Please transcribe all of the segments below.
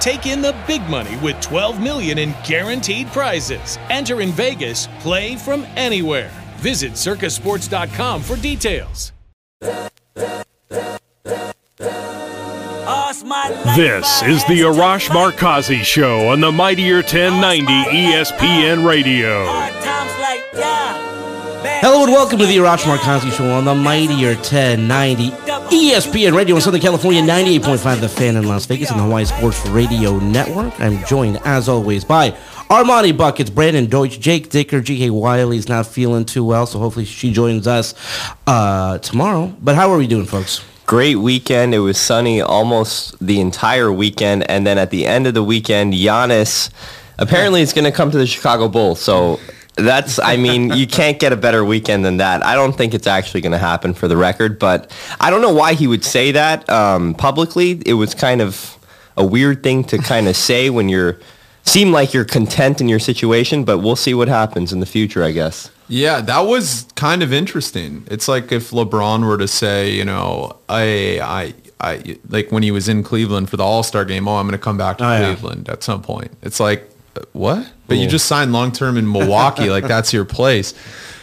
Take in the big money with 12 million in guaranteed prizes. Enter in Vegas, play from anywhere. Visit circasports.com for details. This is the Arash Markazi Show on the Mightier 1090 ESPN Radio. Hello and welcome to the Arash Markazi Show on the Mightier 1090 ESPN Radio in Southern California, 98.5 The Fan in Las Vegas and the Hawaii Sports Radio Network. I'm joined, as always, by Armani Buckets, Brandon Deutsch, Jake Dicker, Ji Hae Wiley's not feeling too well, so hopefully she joins us uh, tomorrow. But how are we doing, folks? Great weekend. It was sunny almost the entire weekend. And then at the end of the weekend, Giannis apparently is going to come to the Chicago Bulls. So that's, I mean, you can't get a better weekend than that. I don't think it's actually going to happen for the record, but I don't know why he would say that um, publicly. It was kind of a weird thing to kind of say when you're seem like you're content in your situation, but we'll see what happens in the future, I guess. Yeah, that was kind of interesting. It's like if LeBron were to say, you know, I, I, I, like when he was in Cleveland for the All Star game. Oh, I'm going to come back to Oh, yeah. Cleveland at some point. It's like, what? But you just signed long term in Milwaukee. like that's your place.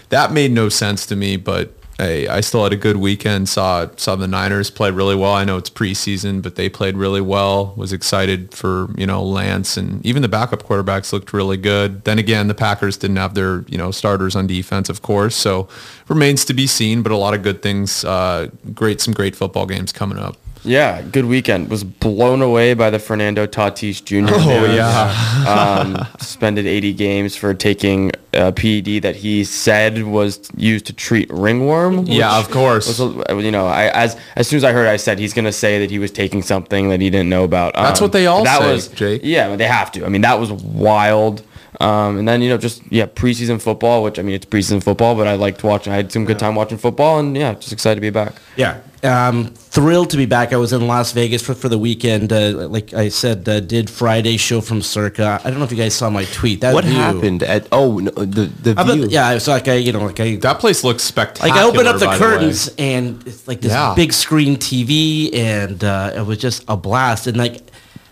That made no sense to me. But hey, I still had a good weekend. Saw saw the Niners play really well. I know it's preseason, but they played really well. Was excited for you know Lance and even the backup quarterbacks looked really good. Then again, the Packers didn't have their you know starters on defense, of course. So remains to be seen. But a lot of good things. Uh, great, some great football games coming up. Yeah, good weekend. Was blown away by the Fernando Tatis Jr. Oh, news. yeah. um, suspended 80 games for taking a PED that he said was used to treat ringworm. Yeah, of course. was you know, I as as soon as I heard, it, I said he's gonna say that he was taking something that he didn't know about. That's Um, what they all that say, was, Jake. Yeah, they have to. I mean, that was wild. Um, and then you know, just yeah, preseason football, which I mean, it's preseason football, but I liked watching. I had some good time watching football, and yeah, just excited to be back. Yeah. Um, thrilled to be back. I was in Las Vegas for, for the weekend. Uh, like I said, uh, did Friday show from Circa. I don't know if you guys saw my tweet. That What view- happened at, oh, no, the, the How about- view. yeah, it's like I, you know, like I That place looks spectacular. like I opened up the by way. curtains and it's like this Yeah. big screen TV and uh, it was just a blast and like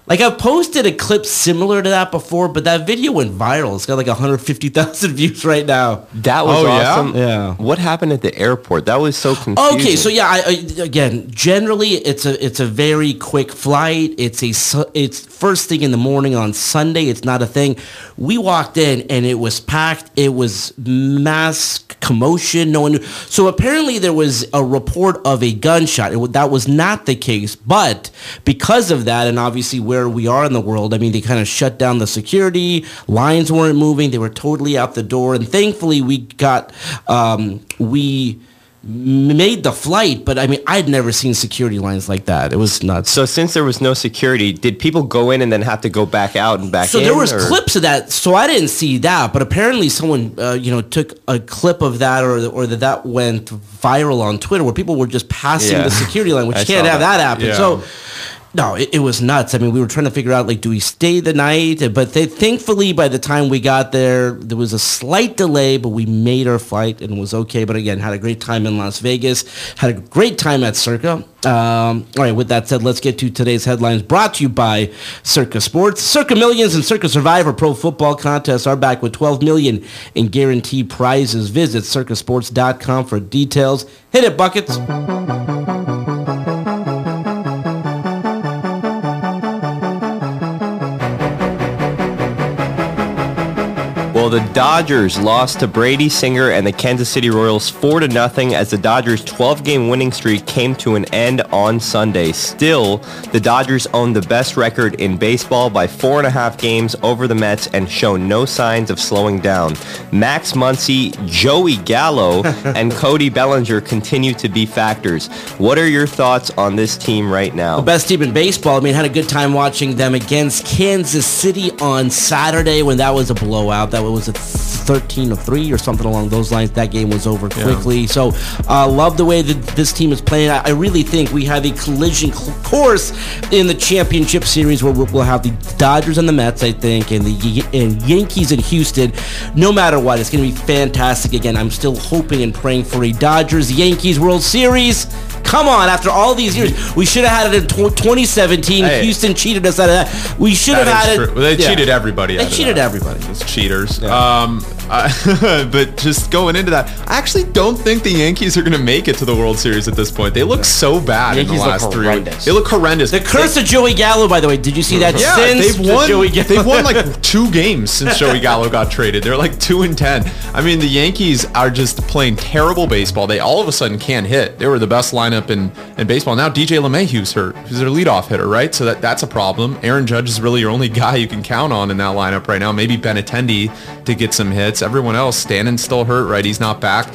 like I've posted a clip similar to that before but that video went viral it's got like 150,000 views right now That was Oh, awesome. Yeah. What happened at the airport? That was so confusing. Okay, so yeah, I, I, again, generally it's a it's a very quick flight. It's a it's first thing in the morning on Sunday. It's not a thing. We walked in and it was packed. It was mass commotion. No one knew. So apparently there was a report of a gunshot. It, that was not the case, but because of that, and obviously where we are in the world, I mean, they kind of shut down the security. Lines weren't moving. They were totally out the door, and thankfully we got um, we made the flight, but I mean, I'd never seen security lines like that. It was nuts. So since there was no security, did people go in and then have to go back out and back So in? So there was or- clips of that. So I didn't see that, but apparently someone, uh, you know, took a clip of that, or or that that went viral on Twitter, where people were just passing Yeah. the security line, which you can't have that. that, happen. Yeah. So. No, it, it was nuts. I mean, we were trying to figure out like, do we stay the night? But they, thankfully, by the time we got there, there was a slight delay, but we made our flight and it was okay. But again, had a great time in Las Vegas. Had a great time at Circa. Um, all right, with that said, let's get to today's headlines. Brought to you by Circa Sports. Circa Millions and Circa Survivor Pro Football Contests are back with 12 million in guaranteed prizes. Visit circasports.com for details. Hit it, buckets. Well, the Dodgers lost to Brady Singer and the Kansas City Royals 4 to nothing as the Dodgers' 12-game winning streak came to an end on Sunday. Still, the Dodgers own the best record in baseball by four and a half games over the Mets and show no signs of slowing down. Max Muncy, Joey Gallo, and Cody Bellinger continue to be factors. What are your thoughts on this team right now? The best team in baseball. I mean, had a good time watching them against Kansas City on Saturday when that was a blowout. That was a 13 of 3 or something along those lines. That game was over quickly. So, uh, love the way that this team is playing. I, I really think we have a collision course in the championship series where we'll, we'll have the Dodgers and the Mets, I think, and the and Yankees and Houston. No matter what, it's going to be fantastic. Again, I'm still hoping and praying for a Dodgers Yankees World Series. Come on, after all these years, we should have had it in tw 2017. Hey. Houston cheated us out of that. We should have had is it. true. Well, they yeah. cheated everybody. They out of cheated that. everybody. It's cheaters. Um, I- but just going into that, I actually don't think the Yankees are going to make it to the World Series at this point. They look so bad in Yankees the look last three horrendous. weeks. They look horrendous. The curse of Joey Gallo, by the way. Did you see that? Yeah, Since they've won. Joey Gallo. They've won like two games since Joey Gallo got traded. They're like two and ten. I mean, the Yankees are just playing terrible baseball. They all of a sudden can't hit. They were the best lineup in, in baseball. Now DJ LeMahieu's hurt. Who's their leadoff hitter, right? So that that's a problem. Aaron Judge is really your only guy you can count on in that lineup right now. Maybe Ben Benintendi to get some hits. Everyone else, Stanton's still hurt, right? He's not back.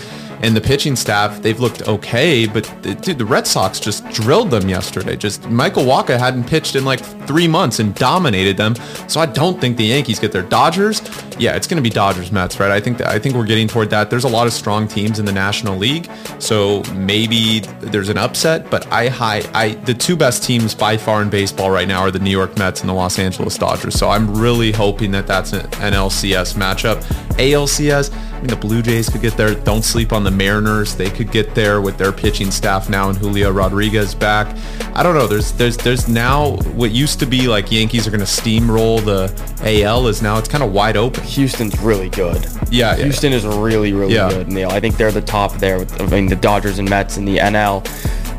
And the pitching staff, they've looked okay, but the- dude, the Red Sox just drilled them yesterday. Just Michael Wacha hadn't pitched in like three months and dominated them. So I don't think the Yankees get their Dodgers. Yeah, it's going to be Dodgers Mets, right? I think that, I think we're getting toward that. There's a lot of strong teams in the National League, so maybe there's an upset. But I high, I the two best teams by far in baseball right now are the New York Mets and the Los Angeles Dodgers. So I'm really hoping that that's an NLCS matchup. ALCS, I mean, the Blue Jays could get there. Don't sleep on the Mariners. They could get there with their pitching staff now and Julio Rodriguez back. I don't know. There's there's there's now what used to be like Yankees are going to steamroll the AL is now it's kind of wide open. Houston's really good. Yeah, yeah. Houston is really, really Yeah. good. Neil, I think they're the top there. With, I mean, the Dodgers and Mets in the NL.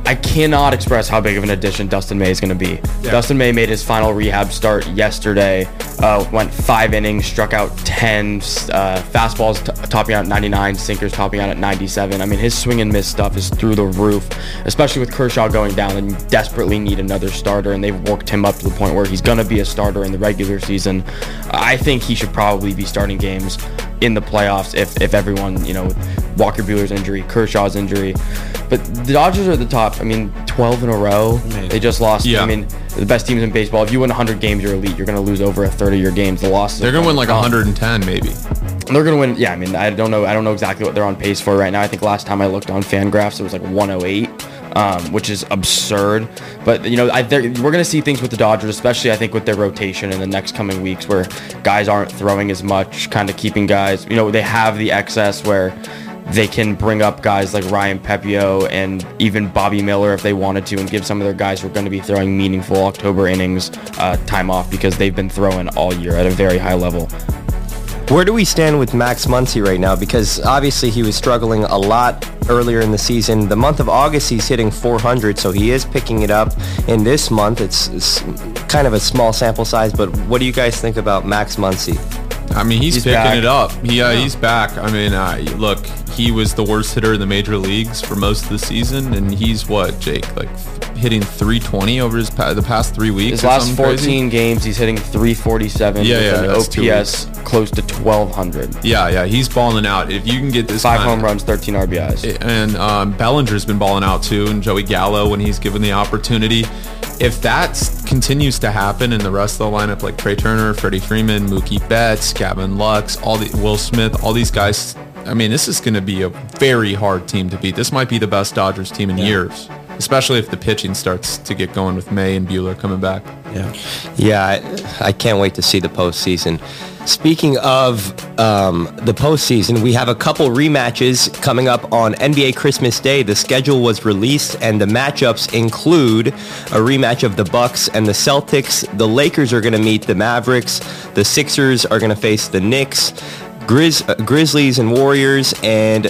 I cannot express how big of an addition Dustin May is going to be. Dustin May made his final rehab start yesterday. Uh, went five innings, struck out 10, uh, fastballs t- topping out at 99, sinkers topping out at 97. I mean, his swing and miss stuff is through the roof, especially with Kershaw going down and you desperately need another starter. And they've worked him up to the point where he's going to be a starter in the regular season. I think he should probably be starting games in the playoffs if, if everyone, you know, Walker Buehler's injury, Kershaw's injury. But the Dodgers are at the top. I mean, 12 in a row. They just lost. Yeah. I mean, the best teams in baseball. If you win 100 games, you're elite. You're going to lose over a third of your games. The losses. They're going to win like 110 maybe. They're going to win. Yeah, I mean, I don't know. I don't know exactly what they're on pace for right now. I think last time I looked on Fangraphs, it was like 108, um, which is absurd. But you know, I, we're going to see things with the Dodgers, especially I think with their rotation in the next coming weeks, where guys aren't throwing as much, kind of keeping guys. You know, they have the excess where they can bring up guys like Ryan Pepiot and even Bobby Miller if they wanted to, and give some of their guys who are going to be throwing meaningful October innings uh, time off because they've been throwing all year at a very high level. Where do we stand with Max Muncy right now? Because obviously he was struggling a lot earlier in the season. The month of August he's hitting 400, so he is picking it up. In this month, it's, it's kind of a small sample size, but what do you guys think about Max Muncy? I mean, he's, He's picking back. it up. He, uh, He's back. I mean, uh, look, he was the worst hitter in the major leagues for most of the season, and he's what, Jake, like hitting 320 over his pa- the past three weeks. His last 14 crazy? games, he's hitting 347 Yeah, with yeah, an that's OPS close to 1200. Yeah, yeah, he's balling out. If you can get this Five kind home of- runs, 13 RBIs. and um, Bellinger's been balling out too, and Joey Gallo when he's given the opportunity. If that continues to happen in the rest of the lineup, like Trea Turner, Freddie Freeman, Mookie Betts, Gavin Lux, all the Will Smith, all these guys, I mean, this is going to be a very hard team to beat. This might be the best Dodgers team in years, especially if the pitching starts to get going with May and Buehler coming back. Yeah. Yeah, I, I can't wait to see the postseason. Speaking of um, the postseason, we have a couple rematches coming up on NBA Christmas Day. The schedule was released, and the matchups include a rematch of the Bucks and the Celtics. The Lakers are going to meet the Mavericks. The Sixers are going to face the Knicks. Grizz- uh, Grizzlies and Warriors, and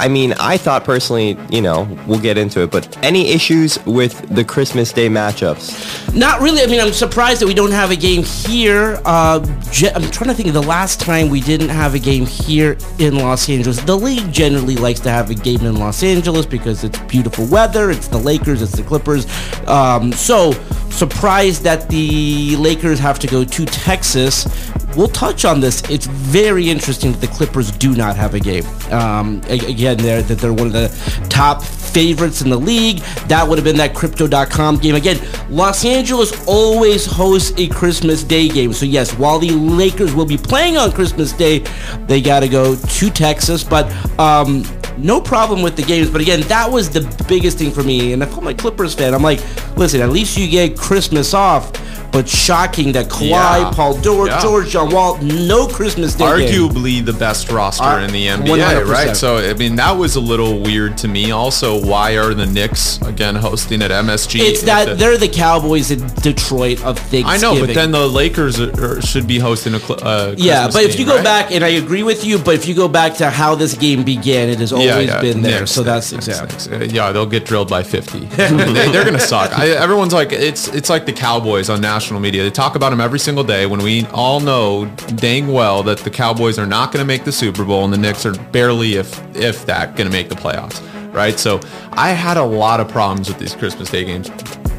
I mean, I thought personally, you know, we'll get into it, but any issues with the Christmas Day matchups? Not really. I mean, I'm surprised that we don't have a game here. Uh, I'm trying to think of the last time we didn't have a game here in Los Angeles. The league generally likes to have a game in Los Angeles because it's beautiful weather. It's the Lakers. It's the Clippers. Um, so surprised that the Lakers have to go to Texas. We'll touch on this. It's very interesting that the Clippers do not have a game. Um, again, they're that they're one of the top favorites in the league. That would have been that Crypto.com game. Again, Los Angeles always hosts a Christmas Day game. So yes, while the Lakers will be playing on Christmas Day, they got to go to Texas. But um, no problem with the games. But again, that was the biggest thing for me. And if I'm a Clippers fan, I'm like, listen, at least you get Christmas off. But shocking that Kawhi, Yeah. Paul George, Yeah. George, John Wall, no Christmas Day game. arguably the best roster Uh, in the NBA, 100%. right? So I mean that was a little weird to me. Also, why are the Knicks again hosting at MSG? It's that the- they're the Cowboys in Detroit of Thanksgiving. I know, but then the Lakers are, should be hosting a uh, yeah, but if game, you go right? back, and I agree with you, but if you go back to how this game began, it is always been there. Knicks, so that's Knicks, exactly. Knicks. Uh, Yeah, they'll get drilled by 50. they, they're gonna suck. I, everyone's like, it's it's like the Cowboys on national media. They talk about them every single day when we all know dang well that the Cowboys are not gonna make the Super Bowl and the Knicks are barely, if if that, gonna make the playoffs. Right. So I had a lot of problems with these Christmas Day games,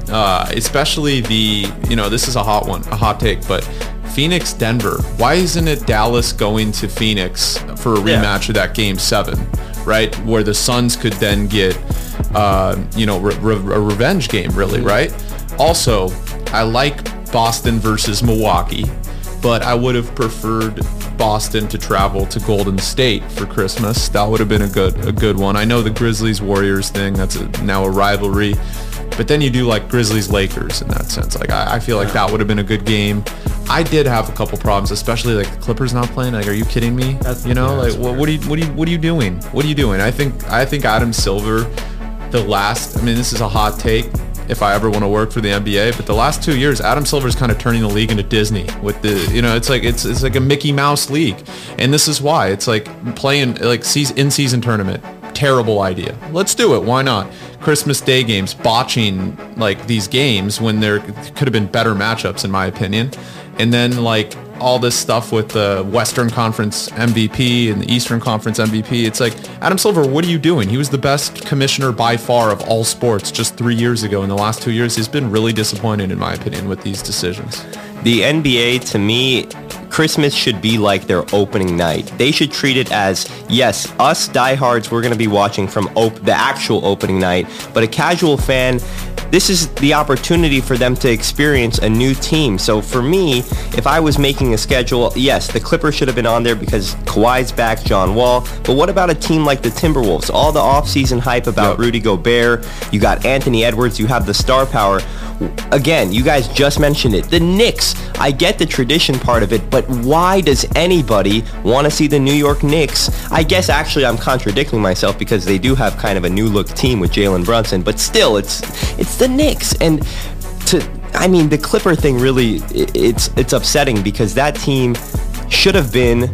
uh, especially the you know this is a hot one, a hot take, but. Phoenix, Denver. Why isn't it Dallas going to Phoenix for a Yeah. rematch of that game seven, right? Where the Suns could then get, uh, you know, re- re- a revenge game, really, right? Also, I like Boston versus Milwaukee, but I would have preferred Boston to travel to Golden State for Christmas. That would have been a good a good one. I know the Grizzlies Warriors thing. That's a, now a rivalry. But then you do like Grizzlies Lakers in that sense. Like I, I feel like that would have been a good game. I did have a couple problems, especially like the Clippers not playing. Like, are you kidding me? you know, like what, what are you what are you what are you doing? What are you doing? I think I think Adam Silver, the last. I mean, this is a hot take. If I ever want to work for the NBA, but the last two years, Adam Silver's kind of turning the league into Disney with the, you know, it's like it's it's like a Mickey Mouse league, and this is why it's like playing like in season tournament terrible idea. Let's do it. Why not? Christmas Day games, botching like these games when there could have been better matchups in my opinion. And then like all this stuff with the Western Conference MVP and the Eastern Conference MVP. It's like, Adam Silver, what are you doing? He was the best commissioner by far of all sports just three years ago. In the last two years, he's been really disappointed, in my opinion, with these decisions. The NBA, to me, Christmas should be like their opening night. They should treat it as, yes, us diehards, we're going to be watching from op- the actual opening night, but a casual fan, this is the opportunity for them to experience a new team. So for me, if I was making a schedule, yes, the Clippers should have been on there because Kawhi's back, John Wall. But what about a team like the Timberwolves? All the offseason hype about Yep. Rudy Gobert, you got Anthony Edwards, you have the star power. Again, you guys just mentioned it. The Knicks, I get the tradition part of it, but why does anybody want to see the New York Knicks? I guess actually I'm contradicting myself because they do have kind of a new look team with Jalen Brunson, but still it's it's the Knicks and to I mean the Clipper thing really it's it's upsetting because that team should have been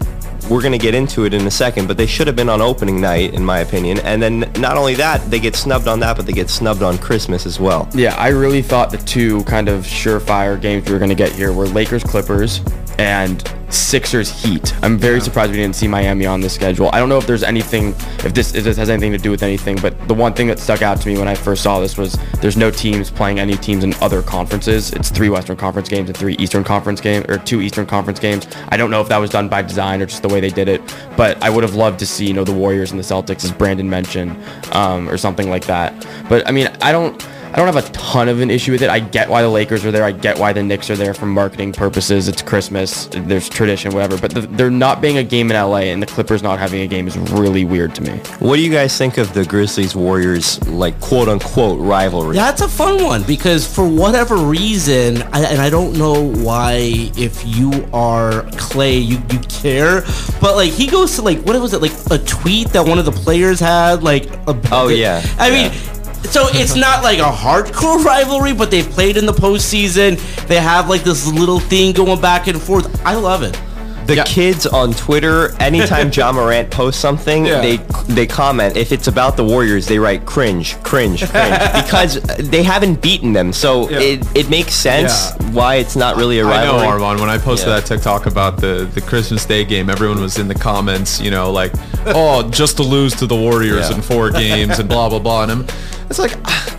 we're going to get into it in a second, but they should have been on opening night, in my opinion. And then not only that, they get snubbed on that, but they get snubbed on Christmas as well. Yeah, I really thought the two kind of surefire games we were going to get here were Lakers Clippers and Sixers Heat. I'm very surprised we didn't see Miami on the schedule. I don't know if there's anything, if this, if this has anything to do with anything, but the one thing that stuck out to me when I first saw this was there's no teams playing any teams in other conferences. It's three Western Conference games and three Eastern Conference games, or two Eastern Conference games. I don't know if that was done by design or just the way they did it, but I would have loved to see, you know, the Warriors and the Celtics, as Brandon mentioned, um, or something like that. But I mean, I don't. I don't have a ton of an issue with it. I get why the Lakers are there. I get why the Knicks are there for marketing purposes. It's Christmas. There's tradition, whatever. But the, there not being a game in LA and the Clippers not having a game is really weird to me. What do you guys think of the Grizzlies Warriors, like quote unquote rivalry? That's a fun one because for whatever reason, I, and I don't know why, if you are Clay, you, you care, but like he goes to like, what was it, like a tweet that one of the players had, like, about Oh, yeah. I Yeah. mean, so it's not like a hardcore rivalry, but they've played in the postseason. They have like this little thing going back and forth. I love it. The Yeah. kids on Twitter, anytime Ja Morant posts something, Yeah. they they comment. If it's about the Warriors, they write cringe, cringe, cringe, because they haven't beaten them. So Yeah. it, it makes sense Yeah. why it's not really a I know rivalry. Armand. When I posted Yeah. that TikTok about the the Christmas Day game, everyone was in the comments, you know, like, "Oh, just to lose to the Warriors Yeah. in four games and blah blah blah." And I'm, it's like, ah,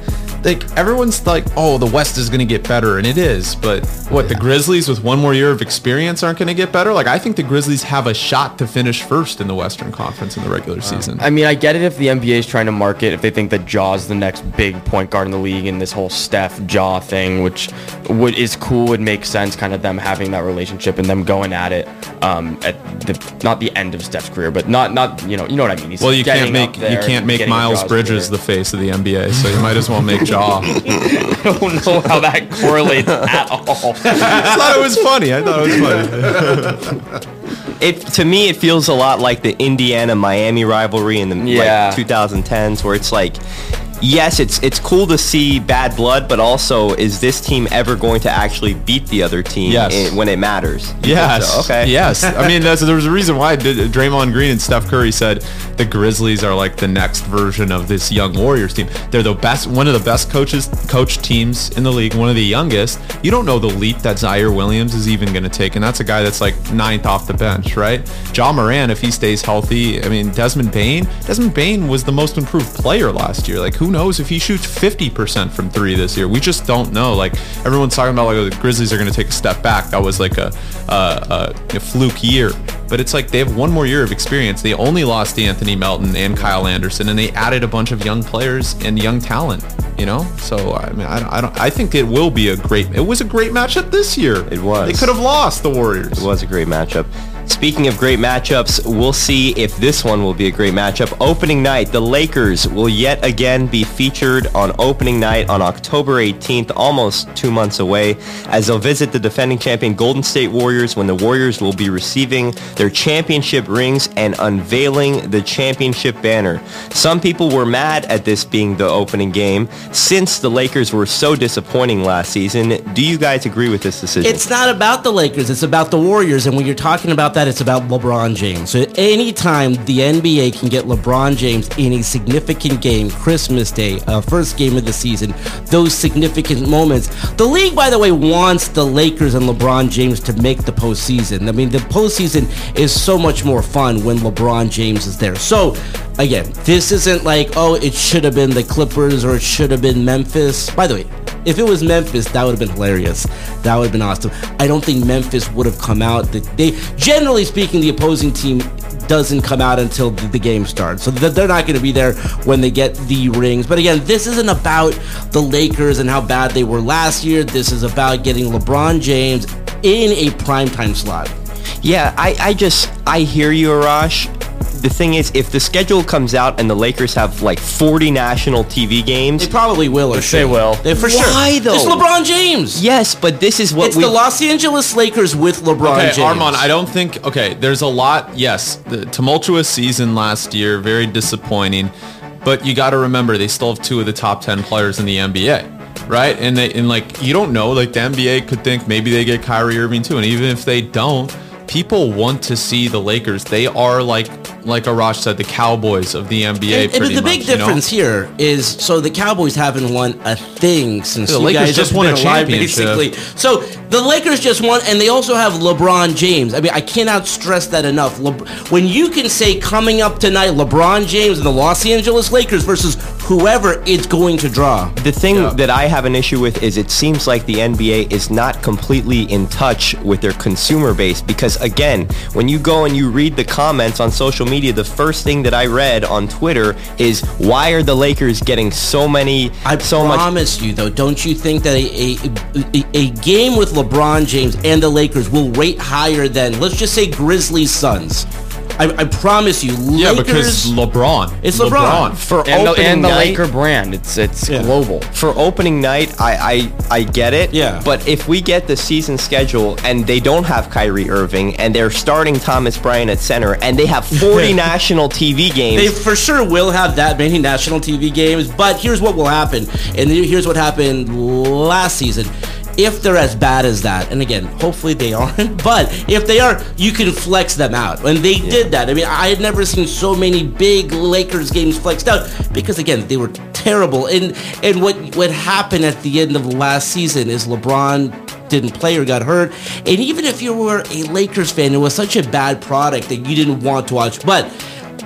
like everyone's like, "Oh, the West is going to get better," and it is. But what the Grizzlies with one more year of experience aren't going to get better? Like, I think the Grizzlies have a shot to finish first in the Western Conference in the regular season. I mean, I get it if the NBA is trying to market, if they think that Ja's the next big point guard in the league and this whole Steph Ja thing, which would is cool, would make sense, kind of them having that relationship and them going at it um, at the not the end of Steph's career, but not not you know you know what I mean. He's well, you can't make up you can't make Miles Jaw's Bridges the face of the NBA, so you might as well make Ja. I don't know how that correlates at all. I thought it was funny. I thought it was funny. It to me, it feels a lot like the Indiana Miami rivalry in the Yeah. like 2010s, where it's like, yes, it's it's cool to see bad blood, but also, is this team ever going to actually beat the other team Yes. in, when it matters? Yes. So, okay. Yes. I mean, that's, there's a reason why Draymond Green and Steph Curry said the Grizzlies are like the next version of this young Warriors team. They're the best, one of the best coaches, coach teams in the league, one of the youngest. You don't know the leap that Ziaire Williams is even going to take, and that's a guy that's like ninth off the bench, right? Ja Morant, if he stays healthy, I mean, Desmond Bane, Desmond Bane was the most improved player last year. Like, who knows if he shoots 50% from three this year? We just don't know. Like, everyone's talking about like oh, the Grizzlies are going to take a step back. That was like a, a, a, a fluke year. But it's like they have one more year of experience. They only lost Anthony Melton and Kyle Anderson, and they added a bunch of young players and young talent. You know, so I mean, I I don't, I think it will be a great. It was a great matchup this year. It was. They could have lost the Warriors. It was a great matchup. Speaking of great matchups, we'll see if this one will be a great matchup. Opening night, the Lakers will yet again be featured on opening night on October 18th, almost two months away, as they'll visit the defending champion Golden State Warriors when the Warriors will be receiving their championship rings and unveiling the championship banner. Some people were mad at this being the opening game since the Lakers were so disappointing last season. Do you guys agree with this decision? It's not about the Lakers. It's about the Warriors. And when you're talking about that, it's about LeBron James. So anytime the NBA can get LeBron James in a significant game, Christmas Day, uh, first game of the season, those significant moments. The league, by the way, wants the Lakers and LeBron James to make the postseason. I mean, the postseason is so much more fun when LeBron James is there. So again, this isn't like, oh, it should have been the Clippers or it should have been Memphis. By the way, if it was Memphis, that would have been hilarious. That would have been awesome. I don't think Memphis would have come out. They, generally speaking, the opposing team doesn't come out until the, game starts. So they're not going to be there when they get the rings. But again, this isn't about the Lakers and how bad they were last year. This is about getting LeBron James in a primetime slot. Yeah, I, I just I hear you, Arash. The thing is, if the schedule comes out and the Lakers have like 40 national TV games, They probably will or They will. They for sure. Why, though? It's LeBron James. yes, but this is what it's we. the Los Angeles Lakers with LeBron Okay, James. Armand, I don't think. Okay, there's a lot. Yes, the tumultuous season last year, very disappointing. But you got to remember, they still have two of the top ten players in the NBA, right? And they and like you don't know, like the NBA could think maybe they get Kyrie Irving too, and even if they don't, people want to see the Lakers. They are like like Arash said, the Cowboys of the NBA. And, pretty the much, big you know? difference here is so the Cowboys haven't won a thing since The you Lakers guys just won a alive, championship. basically. So the Lakers just won, and they also have LeBron James. I mean, I cannot stress that enough. Le- when you can say coming up tonight, LeBron James and the Los Angeles Lakers versus whoever it's going to draw. The thing that I have an issue with is it seems like the NBA is not completely in touch with their consumer base because again, when you go and you read the comments on social media, the first thing that I read on Twitter is why are the Lakers getting so many I so much promise you, though, don't you think that a, a, a, a game with LeBron James and the Lakers will rate higher than, let's just say, Grizzlies Suns? I, I promise you, Yeah, because LeBron. It's LeBron. for And the, opening and the night, Laker brand, it's it's Yeah. global. for opening night, I, I I get it. Yeah. But if we get the season schedule and they don't have Kyrie Irving and they're starting Thomas Bryant at center and they have 40 national TV games, They for sure will have that many national TV games, but here's what will happen, and here's what happened last season. If they're as bad as that, and again, hopefully they aren't, but if they are, you can flex them out. And they did that. I mean, I had never seen so many big Lakers games flexed out because again, they were terrible. And and what what happened at the end of last season is LeBron didn't play or got hurt. And even if you were a Lakers fan, it was such a bad product that you didn't want to watch. But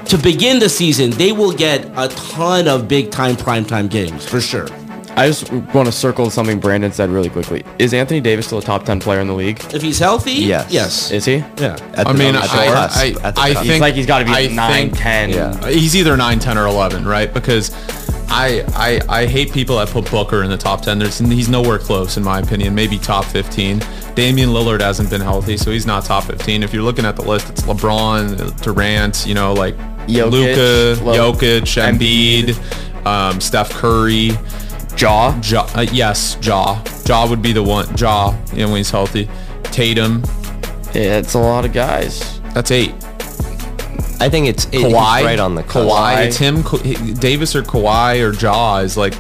to begin the season, they will get a ton of big time primetime games for sure. I just want to circle something Brandon said really quickly. Is Anthony Davis still a top 10 player in the league? If he's healthy, Yes. yes. Is he? yeah. At I the- mean, at the I, I, I think It's like he's got to be I 9, think- 10. Yeah. He's either 9, 10, or 11, right? Because I, I I hate people that put Booker in the top 10. There's he's nowhere close in my opinion. Maybe top 15. Damian Lillard hasn't been healthy, so he's not top 15. If you're looking at the list, it's LeBron, Durant, you know, like Jokic, Luka, Lo- Jokic, Embiid, um, Steph Curry. Jaw? Ja, uh, yes, Ja. Ja would be the one. Ja, you know, when he's healthy. Tatum. Yeah, it's a lot of guys. That's eight. I think it's it, he's Kawhi, right on the cusp. Kawhi, it's him, Ka- Davis or Kawhi or Ja is like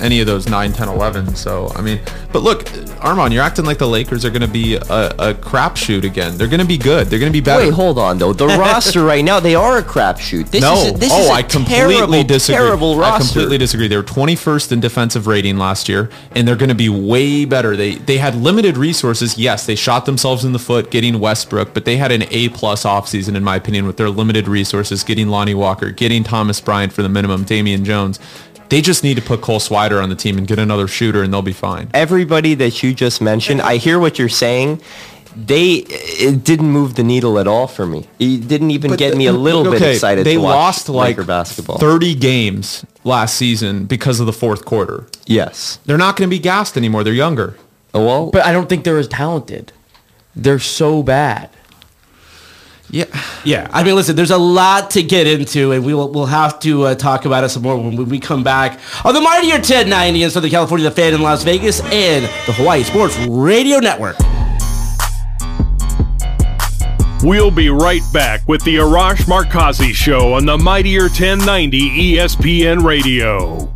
any of those 9, 10, 11. So, I mean, but look, Armand, you're acting like the Lakers are going to be a, a crapshoot again. They're going to be good. They're going to be better. Wait, hold on though. The roster right now, they are a crapshoot. This no, is a, this oh, is a I completely terrible, disagree. terrible roster. I completely disagree. They were 21st in defensive rating last year, and they're going to be way better. They they had limited resources. Yes, they shot themselves in the foot getting Westbrook, but they had an A plus offseason, in my opinion, with their limited resources, getting Lonnie Walker, getting Thomas Bryant for the minimum, Damian Jones. They just need to put Cole Swider on the team and get another shooter, and they'll be fine. Everybody that you just mentioned, I hear what you're saying. They it didn't move the needle at all for me. It didn't even get me a little bit excited They to watch lost like Laker basketball. 30 games last season because of the fourth quarter. yes. They're not going to be gassed anymore. They're younger. Oh, Well, But I don't think they're as talented. They're so bad. Yeah. Yeah, I mean, listen, there's a lot to get into, and we will we'll have to uh, talk about it some more when we come back on the Mightier 1090 in Southern California, the fan in Las Vegas, and the Hawaii Sports Radio Network. We'll be right back with the Arash Markazi Show on the Mightier 1090 ESPN Radio.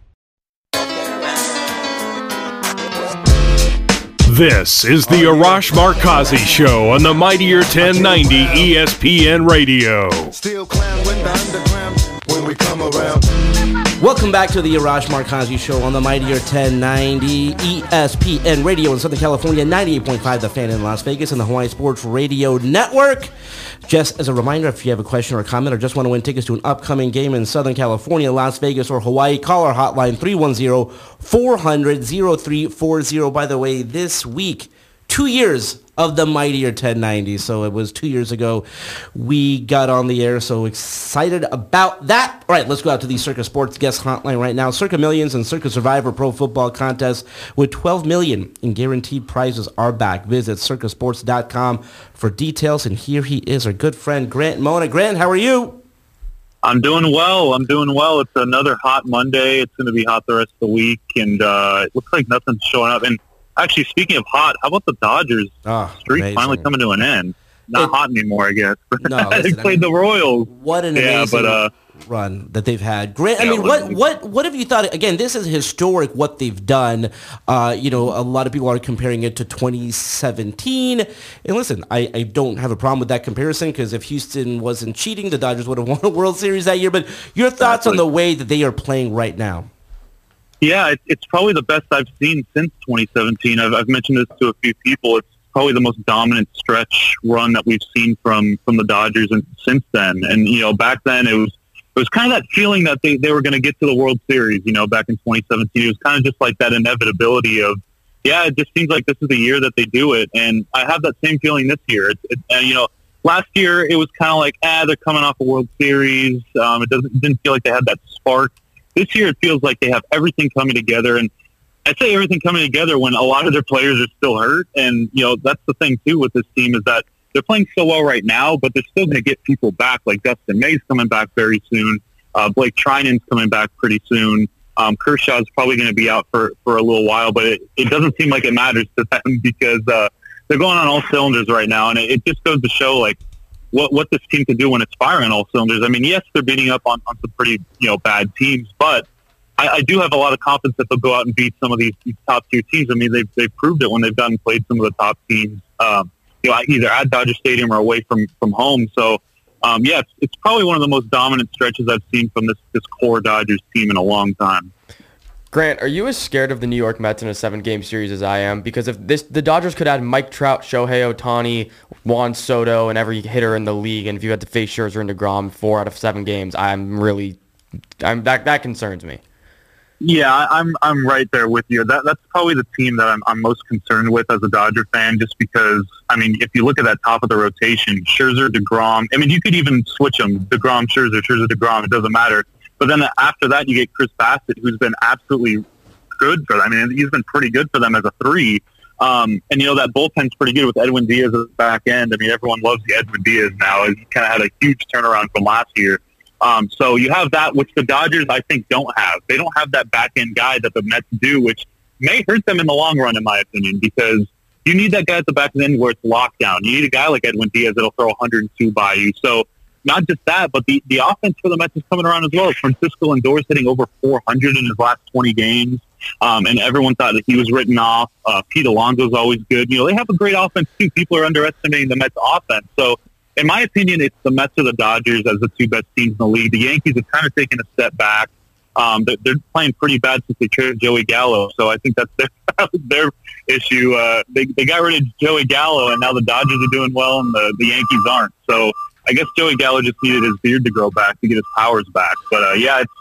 This is the Arash Markazi Show on the Mightier 1090 ESPN Radio. Still clown the underground when we come around. Welcome back to the Arash Markazi Show on the Mightier 1090 ESPN Radio in Southern California, 98.5 The Fan in Las Vegas, and the Hawaii Sports Radio Network. Just as a reminder, if you have a question or comment or just want to win tickets to an upcoming game in Southern California, Las Vegas, or Hawaii, call our hotline 310-400-0340. By the way, this week, two years of the Mightier 1090. So it was two years ago we got on the air. So excited about that. All right, let's go out to the Circa Sports guest hotline right now. Circa Millions and Circa Survivor Pro Football Contest with 12 million in guaranteed prizes are back. Visit circasports.com for details. And here he is, our good friend Grant Mona. Grant, how are you? I'm doing well. I'm doing well. It's another hot Monday. It's going to be hot the rest of the week, and uh, it looks like nothing's showing up. And actually, speaking of hot, how about the Dodgers Oh, streak amazing. finally coming to an end? Not It- hot anymore, I guess. No, they listen, I played mean- the Royals. What an Yeah, amazing but, uh, run that they've had. Grant, I Yeah, mean, what what what have you thought? Again, this is historic what they've done. Uh, you know, a lot of people are comparing it to 2017. And listen, I, I don't have a problem with that comparison because if Houston wasn't cheating, the Dodgers would have won a World Series that year. But your thoughts on the way that they are playing right now? Yeah, it, it's probably the best I've seen since 2017. I've, I've mentioned this to a few people. It's probably the most dominant stretch run that we've seen from from the Dodgers and since then. And you know, back then it was it was kind of that feeling that they, they were going to get to the World Series. You know, back in 2017, it was kind of just like that inevitability of yeah, it just seems like this is the year that they do it. And I have that same feeling this year. It, it, and, you know, last year it was kind of like ah, they're coming off a World Series. Um, it doesn't it didn't feel like they had that spark this year it feels like they have everything coming together and I say everything coming together when a lot of their players are still hurt, and you know that's the thing too with this team is that they're playing so well right now, but they're still going to get people back. Like Dustin May's coming back very soon. Uh, Blake Treinen's coming back pretty soon. Um, Kershaw's probably going to be out for, for a little while, but it, it doesn't seem like it matters to them because uh, they're going on all cylinders right now, and it, it just goes to show like what what this team can do when it's firing all cylinders. I mean, yes, they're beating up on, on some pretty you know bad teams, but I, I do have a lot of confidence that they'll go out and beat some of these, these top tier teams. I mean, they've they've proved it when they've done played some of the top teams, um, you know, either at Dodger Stadium or away from from home. So. Um, yeah, it's, it's probably one of the most dominant stretches I've seen from this, this core Dodgers team in a long time. Grant, are you as scared of the New York Mets in a seven-game series as I am? Because if this, the Dodgers could add Mike Trout, Shohei Ohtani, Juan Soto, and every hitter in the league, and if you had to face Scherzer and Degrom four out of seven games, I'm really, I'm that that concerns me. Yeah, I'm I'm right there with you. That that's probably the team that I'm, I'm most concerned with as a Dodger fan, just because I mean, if you look at that top of the rotation, Scherzer, Degrom. I mean, you could even switch them, Degrom, Scherzer, Scherzer, Degrom. It doesn't matter. But then after that, you get Chris Bassitt, who's been absolutely good for them. I mean, he's been pretty good for them as a three. Um, and you know that bullpen's pretty good with Edwin Diaz at the back end. I mean, everyone loves Edwin Diaz now. He kind of had a huge turnaround from last year. Um, so you have that, which the Dodgers, I think, don't have. They don't have that back end guy that the Mets do, which may hurt them in the long run, in my opinion, because you need that guy at the back end where it's locked down. You need a guy like Edwin Diaz that'll throw 102 by you. So not just that, but the, the offense for the Mets is coming around as well. Francisco Lindor hitting over 400 in his last 20 games, um, and everyone thought that he was written off. Uh, Pete Alonso's always good. You know, they have a great offense too. People are underestimating the Mets offense. So in my opinion, it's the Mets or the Dodgers as the two best teams in the league. The Yankees have kind of taken a step back. Um, they're, they're playing pretty bad since they traded Joey Gallo, so I think that's their their issue. Uh, they they got rid of Joey Gallo, and now the Dodgers are doing well, and the the Yankees aren't. So I guess Joey Gallo just needed his beard to grow back to get his powers back. But uh, yeah, it's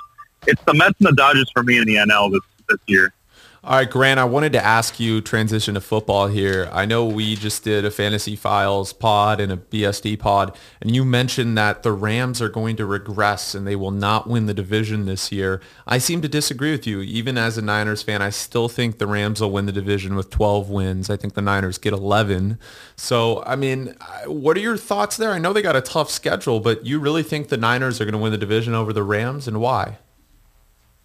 it's the Mets and the Dodgers for me in the NL this this year. All right, Grant, I wanted to ask you transition to football here. I know we just did a Fantasy Files pod and a BSD pod, and you mentioned that the Rams are going to regress and they will not win the division this year. I seem to disagree with you. Even as a Niners fan, I still think the Rams will win the division with 12 wins. I think the Niners get 11. So, I mean, what are your thoughts there? I know they got a tough schedule, but you really think the Niners are going to win the division over the Rams, and why?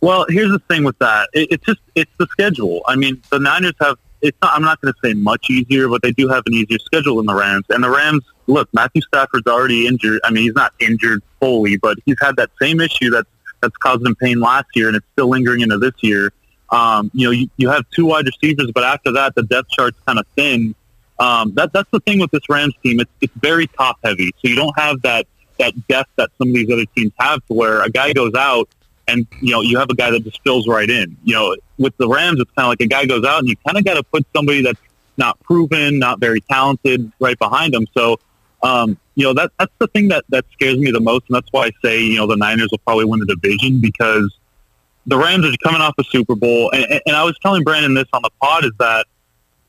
Well, here's the thing with that. It, it's just it's the schedule. I mean, the Niners have. It's not. I'm not going to say much easier, but they do have an easier schedule than the Rams. And the Rams, look, Matthew Stafford's already injured. I mean, he's not injured fully, but he's had that same issue that's that's caused him pain last year, and it's still lingering into this year. Um, you know, you, you have two wide receivers, but after that, the depth chart's kind of thin. Um, that that's the thing with this Rams team. It's it's very top heavy, so you don't have that that depth that some of these other teams have, to where a guy goes out and you know you have a guy that just fills right in. You know, with the Rams, it's kind of like a guy goes out, and you kind of got to put somebody that's not proven, not very talented, right behind him. So, um, you know, that that's the thing that that scares me the most, and that's why I say you know the Niners will probably win the division because the Rams are coming off a Super Bowl, and, and I was telling Brandon this on the pod is that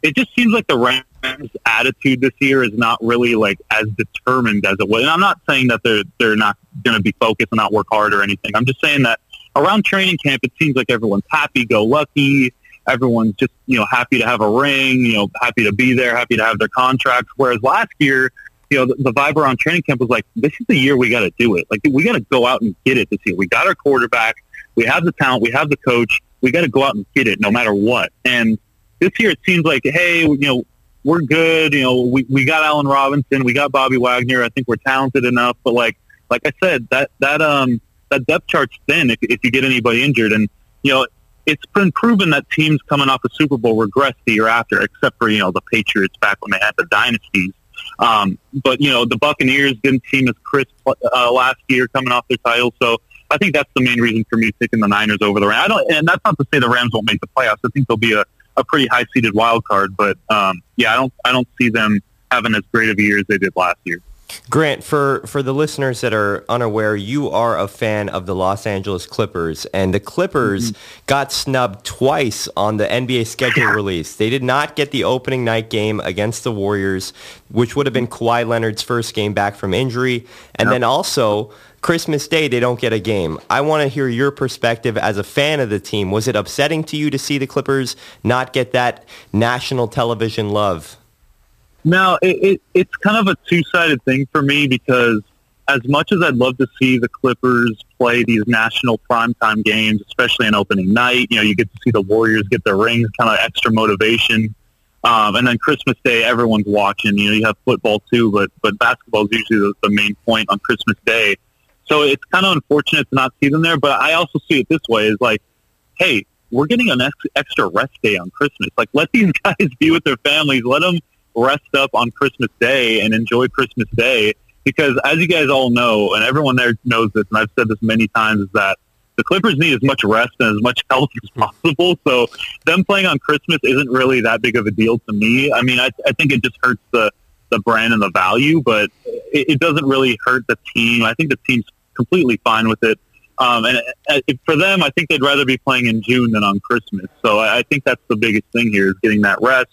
it just seems like the Rams' attitude this year is not really like as determined as it was. And I'm not saying that they're they're not going to be focused and not work hard or anything. I'm just saying that around training camp, it seems like everyone's happy-go-lucky. Everyone's just, you know, happy to have a ring, you know, happy to be there, happy to have their contracts. Whereas last year, you know, the, the vibe around training camp was like, this is the year we got to do it. Like, we got to go out and get it this year. We got our quarterback. We have the talent. We have the coach. We got to go out and get it no matter what. And this year, it seems like, hey, you know, we're good. You know, we, we got Allen Robinson. We got Bobby Wagner. I think we're talented enough. But, like, like I said, that, that, um, that depth chart's thin if, if you get anybody injured. And, you know, it's been proven that teams coming off the Super Bowl regress the year after, except for, you know, the Patriots back when they had the dynasties. Um, but, you know, the Buccaneers didn't seem as crisp uh, last year coming off their title. So I think that's the main reason for me picking the Niners over the Rams. I don't, and that's not to say the Rams won't make the playoffs. I think they'll be a, a pretty high-seeded wild card. But, um, yeah, I don't, I don't see them having as great of a year as they did last year. Grant, for, for the listeners that are unaware, you are a fan of the Los Angeles Clippers, and the Clippers mm-hmm. got snubbed twice on the NBA schedule release. They did not get the opening night game against the Warriors, which would have been Kawhi Leonard's first game back from injury, and yep. then also Christmas Day, they don't get a game. I want to hear your perspective as a fan of the team. Was it upsetting to you to see the Clippers not get that national television love? No, it, it, it's kind of a two-sided thing for me because as much as I'd love to see the Clippers play these national primetime games, especially on opening night, you know, you get to see the Warriors get their rings, kind of extra motivation. Um, and then Christmas Day, everyone's watching. You know, you have football too, but but basketball is usually the, the main point on Christmas Day. So it's kind of unfortunate to not see them there. But I also see it this way: is like, hey, we're getting an ex- extra rest day on Christmas. Like, let these guys be with their families. Let them rest up on Christmas Day and enjoy Christmas Day. Because as you guys all know, and everyone there knows this, and I've said this many times, is that the Clippers need as much rest and as much health as possible. So them playing on Christmas isn't really that big of a deal to me. I mean, I, I think it just hurts the the brand and the value, but it, it doesn't really hurt the team. I think the team's completely fine with it. Um, and uh, for them, I think they'd rather be playing in June than on Christmas. So I, I think that's the biggest thing here is getting that rest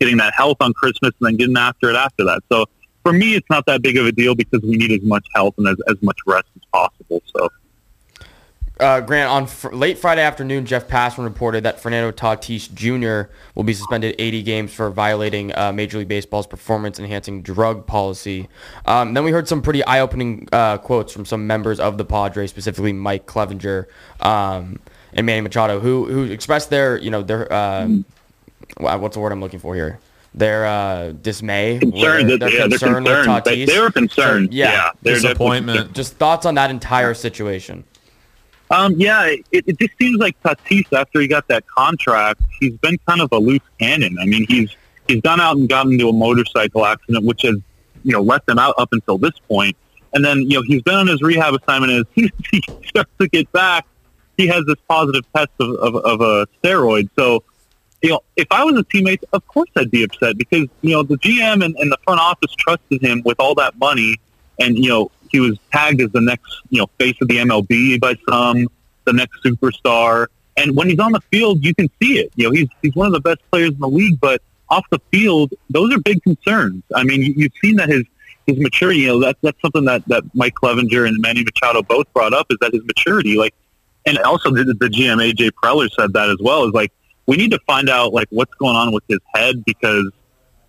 getting that health on Christmas and then getting after it after that. So for me, it's not that big of a deal because we need as much health and as, as much rest as possible. So. Uh, Grant, on fr- late Friday afternoon, Jeff Passan reported that Fernando Tatis Jr. will be suspended 80 games for violating uh, Major League Baseball's performance-enhancing drug policy. Um, then we heard some pretty eye-opening uh, quotes from some members of the Padres, specifically Mike Clevinger um, and Manny Machado, who who expressed their you know their mm what's the word I'm looking for here? Their uh, dismay, concerned, their, yeah, concern they're concerned. They, they, were concerned. So, yeah, yeah disappointment. Just thoughts on that entire situation. Um, yeah, it, it just seems like Tatis, after he got that contract, he's been kind of a loose cannon. I mean, he's he's gone out and gotten into a motorcycle accident, which has you know left him out up until this point. And then you know he's been on his rehab assignment, and as he starts to get back, he has this positive test of, of, of a steroid. So you know, if I was a teammate, of course I'd be upset because, you know, the GM and, and the front office trusted him with all that money and, you know, he was tagged as the next, you know, face of the MLB by some, the next superstar. And when he's on the field, you can see it. You know, he's, he's one of the best players in the league, but off the field, those are big concerns. I mean, you've seen that his, his maturity, you know, that's, that's something that, that Mike Clevinger and Manny Machado both brought up is that his maturity, like, and also the, the GM AJ Preller said that as well, is like, we need to find out like what's going on with his head because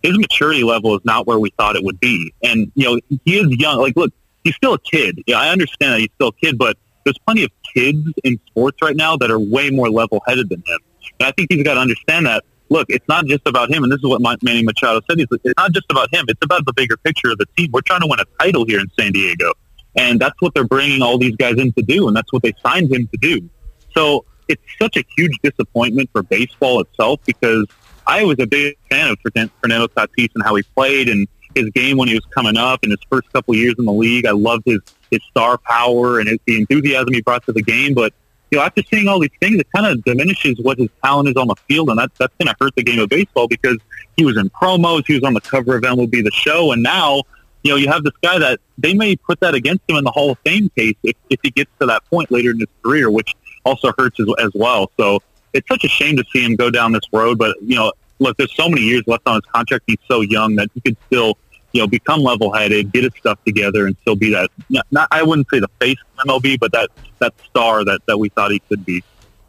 his maturity level is not where we thought it would be. And you know, he is young. Like, look, he's still a kid. Yeah, I understand that he's still a kid, but there's plenty of kids in sports right now that are way more level-headed than him. And I think he's got to understand that. Look, it's not just about him, and this is what Manny Machado said. It's not just about him. It's about the bigger picture of the team. We're trying to win a title here in San Diego, and that's what they're bringing all these guys in to do, and that's what they signed him to do. So it's such a huge disappointment for baseball itself because I was a big fan of Fernando Tatis and how he played and his game when he was coming up in his first couple years in the league. I loved his, his star power and his, the enthusiasm he brought to the game. But, you know, after seeing all these things, it kind of diminishes what his talent is on the field. And that, that's going to hurt the game of baseball because he was in promos. He was on the cover of MLB The Show. And now, you know, you have this guy that they may put that against him in the Hall of Fame case if, if he gets to that point later in his career, which also hurts as, as well. So it's such a shame to see him go down this road. But, you know, look, there's so many years left on his contract. He's so young that he could still, you know, become level-headed, get his stuff together, and still be that. Not, I wouldn't say the face of MLB, but that that star that that we thought he could be.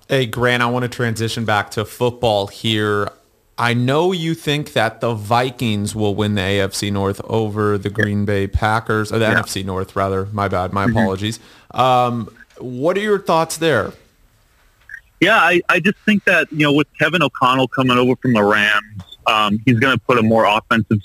Hey, Grant, I want to transition back to football here. I know you think that the Vikings will win the AFC North over the Green Bay Packers, or the yeah. NFC North, rather. My bad. My mm-hmm. apologies. Um, what are your thoughts there? Yeah, I, I just think that, you know, with Kevin O'Connell coming over from the Rams, um, he's going to put a more offensive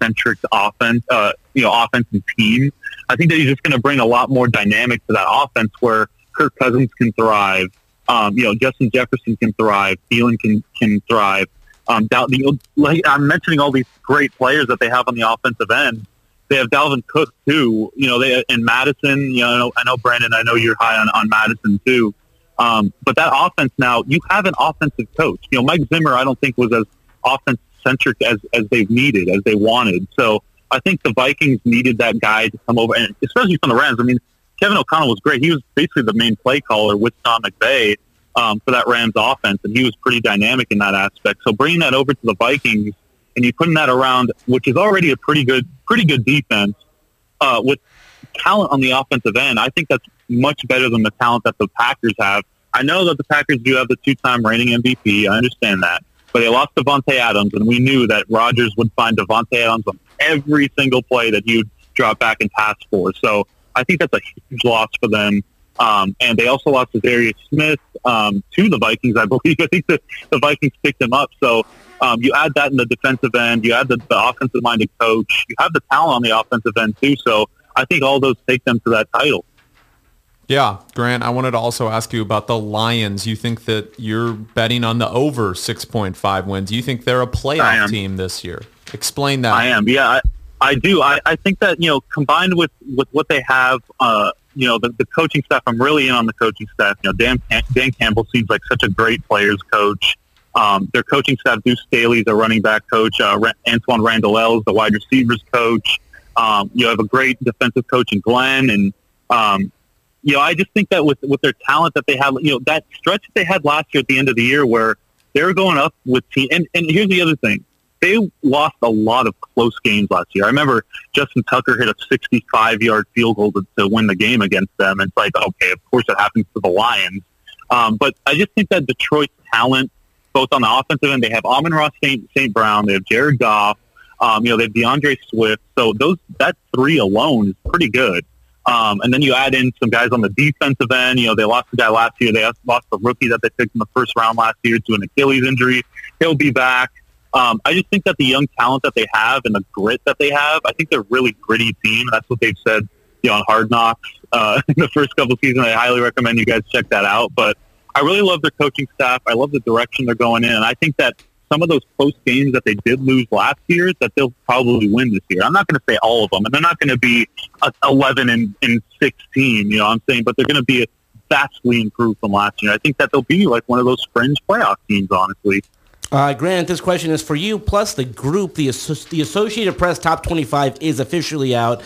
centric offense, uh, you know, offensive team. I think that he's just going to bring a lot more dynamic to that offense where Kirk Cousins can thrive. Um, you know, Justin Jefferson can thrive. Thielen can, can thrive. Um, the, like I'm mentioning all these great players that they have on the offensive end. They have Dalvin Cook too. You know, they and Mattison. You know, I know Brandon. I know you're high on, on Mattison too. Um, but that offense now, you have an offensive coach. You know, Mike Zimmer, I don't think was as offense centric as, as they've needed, as they wanted. So I think the Vikings needed that guy to come over, and especially from the Rams. I mean, Kevin O'Connell was great. He was basically the main play caller with Sean McVay um, for that Rams offense, and he was pretty dynamic in that aspect. So bringing that over to the Vikings and you putting that around, which is already a pretty good, pretty good defense uh, with talent on the offensive end, I think that's much better than the talent that the Packers have. I know that the Packers do have the two-time reigning MVP. I understand that, but they lost Davante Adams, and we knew that Rodgers would find Davante Adams on every single play that he would drop back and pass for. So I think that's a huge loss for them. Um, and they also lost Darius Smith um, to the Vikings, I believe. I think the, the Vikings picked him up. So um, you add that in the defensive end. You add the, the offensive-minded coach. You have the talent on the offensive end, too. So I think all those take them to that title. Yeah, Grant, I wanted to also ask you about the Lions. You think that you're betting on the over 6.5 wins. You think they're a playoff team this year? Explain that. I am. Yeah, I, I do. I, I think that, you know, combined with, with what they have, uh, you know, the, the coaching staff, I'm really in on the coaching staff. You know, Dan, Dan Campbell seems like such a great players coach. Um, their coaching staff, Deuce Staley is a running back coach. Uh, Antwaan Randle El is the wide receivers coach. Um, you have a great defensive coach in Glenn. And, um, you know, I just think that with, with their talent that they have, you know, that stretch that they had last year at the end of the year where they were going up with team. And, and here's the other thing. They lost a lot of close games last year. I remember Justin Tucker hit a 65-yard field goal to, to win the game against them. And it's like, okay, of course it happens to the Lions. Um, but I just think that Detroit's talent, both on the offensive end, they have Amon-Ra St. St. Brown, they have Jared Goff, um, you know, they have D'Andre Swift. So those that three alone is pretty good. Um, and then you add in some guys on the defensive end. You know, they lost a guy last year. They lost the rookie that they picked in the first round last year to an Achilles injury. He'll be back. Um, I just think that the young talent that they have and the grit that they have, I think they're a really gritty team. That's what they've said, you know, on Hard Knocks uh, in the first couple of seasons. I highly recommend you guys check that out. But I really love their coaching staff. I love the direction they're going in, and I think that some of those close games that they did lose last year that they'll probably win this year. I'm not going to say all of them, and they're not going to be 11 and, and 16, you know what I'm saying, but they're going to be vastly improved from last year. I think that they'll be like one of those fringe playoff teams, honestly. Uh, Grant, this question is for you. Plus, the group, the, the Associated Press Top 25 is officially out.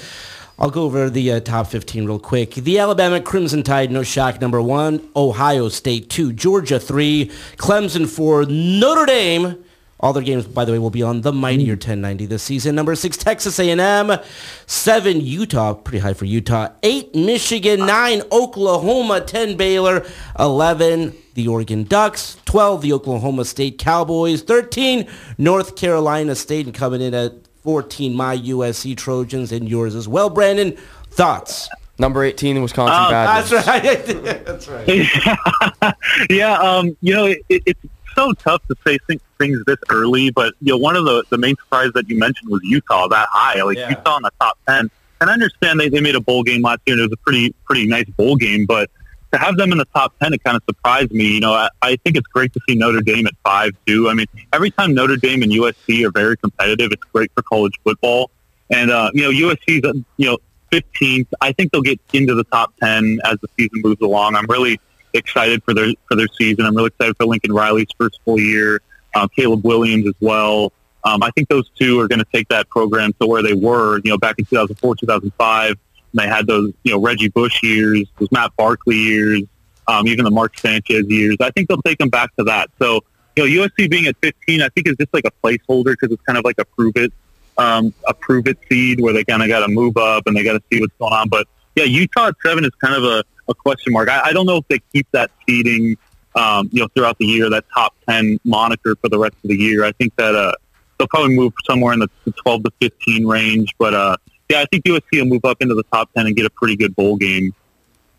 I'll go over the uh, top 15 real quick. The Alabama Crimson Tide, no shock, number one. Ohio State, two. Georgia, three. Clemson, four. Notre Dame, all their games, by the way, will be on the mightier 1090 this season. Number six, Texas A&M. Seven, Utah, pretty high for Utah. Eight, Michigan. Nine, Oklahoma. Ten, Baylor. Eleven, the Oregon Ducks. Twelve, the Oklahoma State Cowboys. Thirteen, North Carolina State, and coming in at 14, my USC Trojans, and yours as well. Brandon, thoughts? Number 18, Wisconsin uh, Badgers. That's right. that's right. yeah, um, you know, it, it, it's so tough to say things this early, but, you know, one of the, the main surprises that you mentioned was Utah that high. Like, yeah. Utah in the top 10. And I understand they, they made a bowl game last year, and it was a pretty, pretty nice bowl game, but to have them in the top 10, it kind of surprised me. You know, I, I think it's great to see Notre Dame at 5, too. I mean, every time Notre Dame and USC are very competitive, it's great for college football. And, uh, you know, USC's, uh, you know, 15th. I think they'll get into the top 10 as the season moves along. I'm really excited for their for their season. I'm really excited for Lincoln Riley's first full year, uh, Caleb Williams as well. Um, I think those two are going to take that program to where they were, you know, back in 2004, 2005 they had those, you know, Reggie Bush years, those Matt Barkley years, um, even the Mark Sanchez years. I think they'll take them back to that. So, you know, USC being at 15, I think is just like a placeholder because it's kind of like a prove it, um, a prove it seed where they kind of got to move up and they got to see what's going on. But yeah, Utah at seven is kind of a, a question mark. I, I don't know if they keep that seeding, um, you know, throughout the year, that top 10 moniker for the rest of the year. I think that, uh, they'll probably move somewhere in the 12 to 15 range, but, uh, yeah, I think USC will move up into the top 10 and get a pretty good bowl game.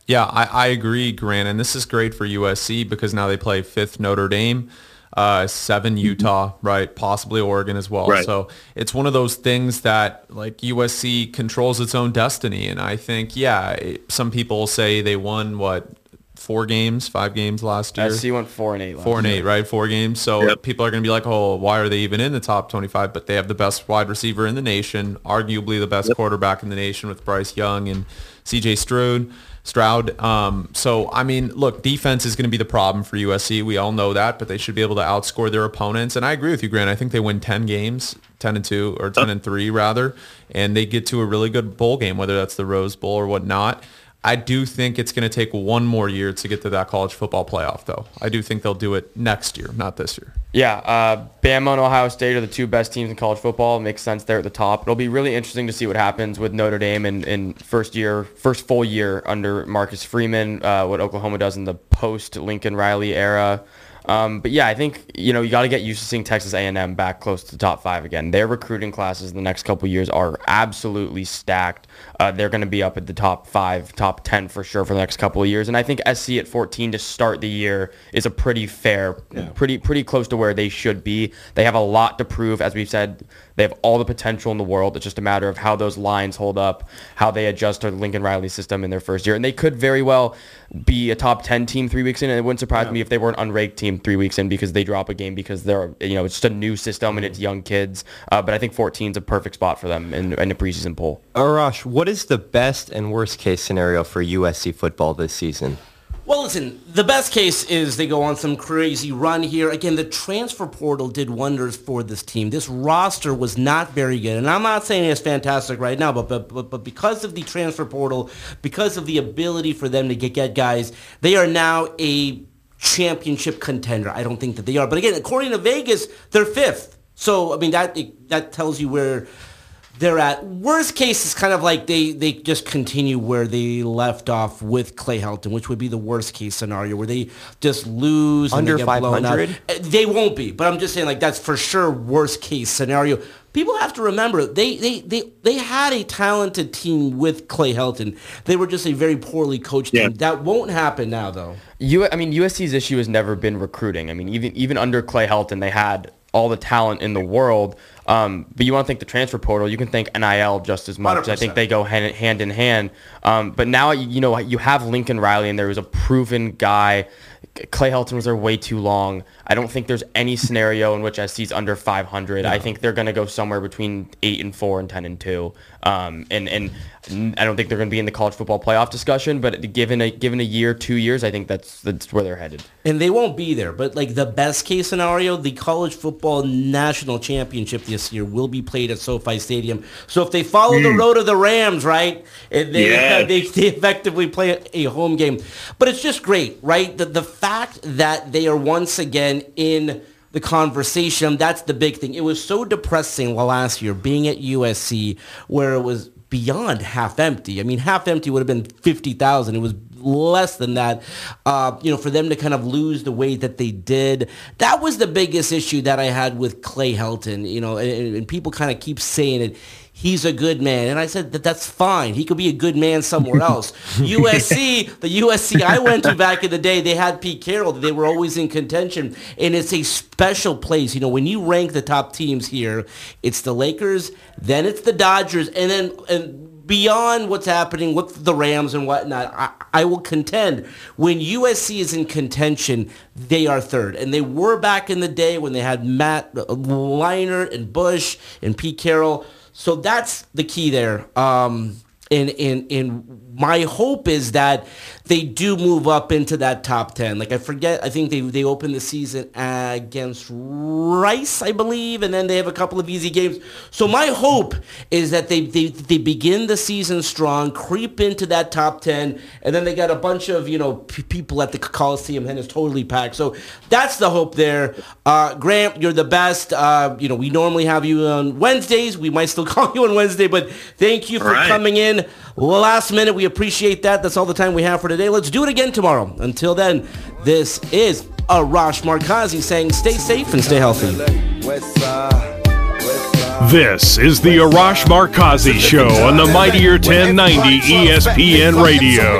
Yeah, I, I agree, Grant. And this is great for USC because now they play fifth Notre Dame, uh, seven mm-hmm. Utah, right? Possibly Oregon as well. Right. So it's one of those things that like USC controls its own destiny. And I think, yeah, some people say they won what four games, five games last year. SC went four and eight. Last Four and year. eight, right? Four games. So Yep. people are going to be like, oh, why are they even in the top 25? But they have the best wide receiver in the nation, arguably the best quarterback in the nation with Bryce Young and CJ Stroud. Stroud. Um, so, I mean, look, defense is going to be the problem for USC. We all know that, but they should be able to outscore their opponents. And I agree with you, Grant. I think they win 10 games, 10 and 2, or 10 and 3, rather, and they get to a really good bowl game, whether that's the Rose Bowl or whatnot. I do think it's going to take one more year to get to that college football playoff, though. I do think they'll do it next year, not this year. Yeah, uh, Bama and Ohio State are the two best teams in college football. It makes sense there at the top. It'll be really interesting to see what happens with Notre Dame in, in first year, first full year under Marcus Freeman. Uh, what Oklahoma does in the post Lincoln Riley era. Um, but yeah, I think you know you got to get used to seeing Texas A&M back close to the top five again. Their recruiting classes in the next couple years are absolutely stacked. Uh, they're going to be up at the top five, top ten for sure for the next couple of years. And I think SC at 14 to start the year is a pretty fair, pretty pretty close to where they should be. They have a lot to prove, as we've said. They have all the potential in the world. It's just a matter of how those lines hold up, how they adjust to the Lincoln Riley system in their first year. And they could very well be a top 10 team three weeks in. And it wouldn't surprise me if they were an unranked team three weeks in because they drop a game because they're, you know, it's just a new system and it's young kids. Uh, but I think 14 is a perfect spot for them in, in a preseason poll. Arash, what is the best and worst case scenario for USC football this season? Well, listen, the best case is they go on some crazy run here. Again, the transfer portal did wonders for this team. This roster was not very good. And I'm not saying it's fantastic right now, but, but, but, but because of the transfer portal, because of the ability for them to get, get guys, they are now a championship contender. I don't think that they are. But again, according to Vegas, they're fifth. So, I mean, that that tells you where they're at. Worst case is kind of like they, they just continue where they left off with Clay Helton, which would be the worst case scenario where they just lose Under they get blown out. 500? Uh, They won't be, but I'm just saying like that's for sure worst case scenario. People have to remember they they they, they had a talented team with Clay Helton. They were just a very poorly coached Yeah. team. That won't happen now though. U- I mean, USC's issue has never been recruiting. I mean, even even under Clay Helton, they had all the talent in the world. Um, but you want to think the transfer portal, you can think NIL just as much. I think they go hand, hand in hand. Um, but now, you know, you have Lincoln Riley, and there was a proven guy. Clay Helton was there way too long. I don't think there's any scenario in which SC's under 500. I think they're going to go somewhere between 8 and 4 and 10 and 2. Um, and, and I don't think they're going to be in the college football playoff discussion, but given a given a year, two years, I think that's that's where they're headed. And they won't be there. But like the best case scenario, the college football national championship this year will be played at SoFi Stadium. So if they follow the hmm. road of the Rams, right, and they, Yes. they they effectively play a, a home game. But it's just great, right? The the fact that they are once again in the conversation, that's the big thing. It was so depressing last year being at USC where it was beyond half empty. I mean, half empty would have been 50,000. It was less than that. Uh, you know, for them to kind of lose the way that they did, that was the biggest issue that I had with Clay Helton. You know, and, and people kind of keep saying it. He's a good man, and I said that that's fine. He could be a good man somewhere else. USC, the USC I went to back in the day, they had Pete Carroll. They were always in contention, and it's a special place. You know, when you rank the top teams here, it's the Lakers, then it's the Dodgers, and then and beyond what's happening with the Rams and whatnot, I, I will contend when USC is in contention, they are third. And they were back in the day when they had Matt Leinart and Bush and Pete Carroll. So that's the key there. Um, and, and, and my hope is that they do move up into that top 10. Like I forget, I think they, they opened the season against Rice, I believe, and then they have a couple of easy games. So my hope is that they, they, they begin the season strong, creep into that top 10, and then they got a bunch of, you know, p- people at the Coliseum and it's totally packed. So that's the hope there. Uh, Grant, you're the best. Uh, you know, we normally have you on Wednesdays. We might still call you on Wednesday, but thank you for Right. coming in last minute. We appreciate that. That's all the time we have for today. Let's do it again tomorrow. Until then, this is Arash Markazi saying stay safe and stay healthy. West side, west side. This is the Arash Markazi Show on the Mightier 1090 ESPN Radio.